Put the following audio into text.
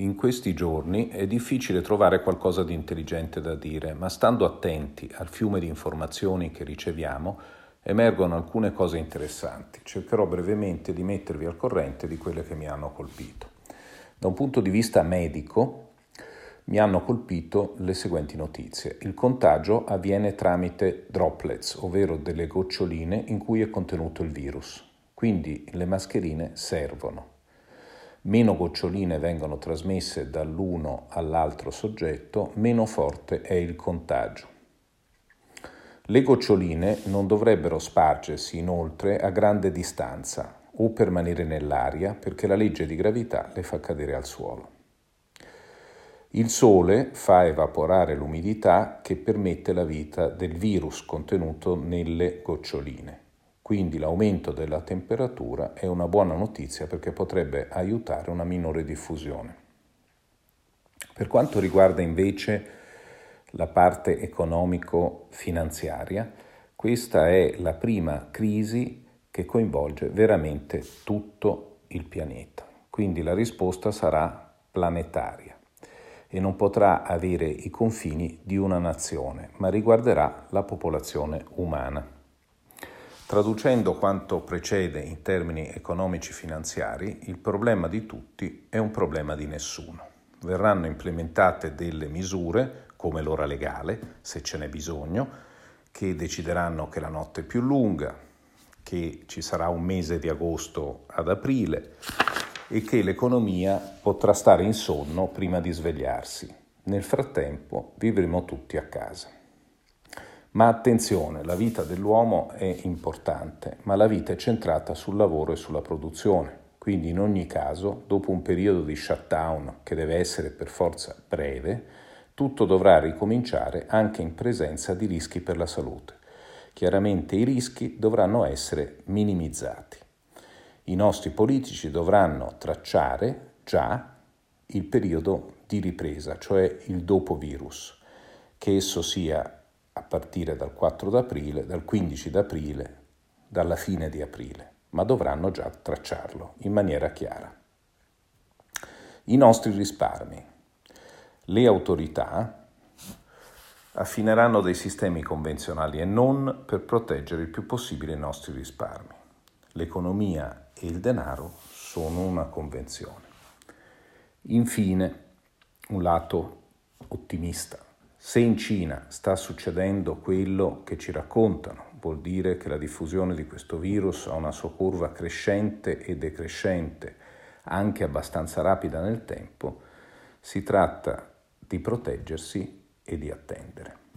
In questi giorni è difficile trovare qualcosa di intelligente da dire, ma stando attenti al fiume di informazioni che riceviamo, emergono alcune cose interessanti. Cercherò brevemente di mettervi al corrente di quelle che mi hanno colpito. Da un punto di vista medico, mi hanno colpito le seguenti notizie. Il contagio avviene tramite droplets, ovvero delle goccioline in cui è contenuto il virus. Quindi le mascherine servono meno goccioline vengono trasmesse dall'uno all'altro soggetto, meno forte è il contagio. Le goccioline non dovrebbero spargersi inoltre a grande distanza o permanere nell'aria perché la legge di gravità le fa cadere al suolo. Il sole fa evaporare l'umidità che permette la vita del virus contenuto nelle goccioline. Quindi l'aumento della temperatura è una buona notizia perché potrebbe aiutare una minore diffusione. Per quanto riguarda invece la parte economico-finanziaria, questa è la prima crisi che coinvolge veramente tutto il pianeta. Quindi la risposta sarà planetaria e non potrà avere i confini di una nazione, ma riguarderà la popolazione umana. Traducendo quanto precede in termini economici finanziari, il problema di tutti è un problema di nessuno. Verranno implementate delle misure, come l'ora legale, se ce n'è bisogno, che decideranno che la notte è più lunga, che ci sarà un mese di agosto ad aprile e che l'economia potrà stare in sonno prima di svegliarsi. Nel frattempo vivremo tutti a casa. Ma attenzione, la vita dell'uomo è importante, ma la vita è centrata sul lavoro e sulla produzione. Quindi in ogni caso, dopo un periodo di shutdown che deve essere per forza breve, tutto dovrà ricominciare anche in presenza di rischi per la salute. Chiaramente i rischi dovranno essere minimizzati. I nostri politici dovranno tracciare già il periodo di ripresa, cioè il dopo virus, che esso sia a partire dal 4 d'aprile, dal 15 d'aprile, dalla fine di aprile, ma dovranno già tracciarlo in maniera chiara. I nostri risparmi. Le autorità affineranno dei sistemi convenzionali e non per proteggere il più possibile i nostri risparmi. L'economia e il denaro sono una convenzione. Infine, un lato ottimista. Se in Cina sta succedendo quello che ci raccontano, vuol dire che la diffusione di questo virus ha una sua curva crescente e decrescente, anche abbastanza rapida nel tempo, si tratta di proteggersi e di attendere.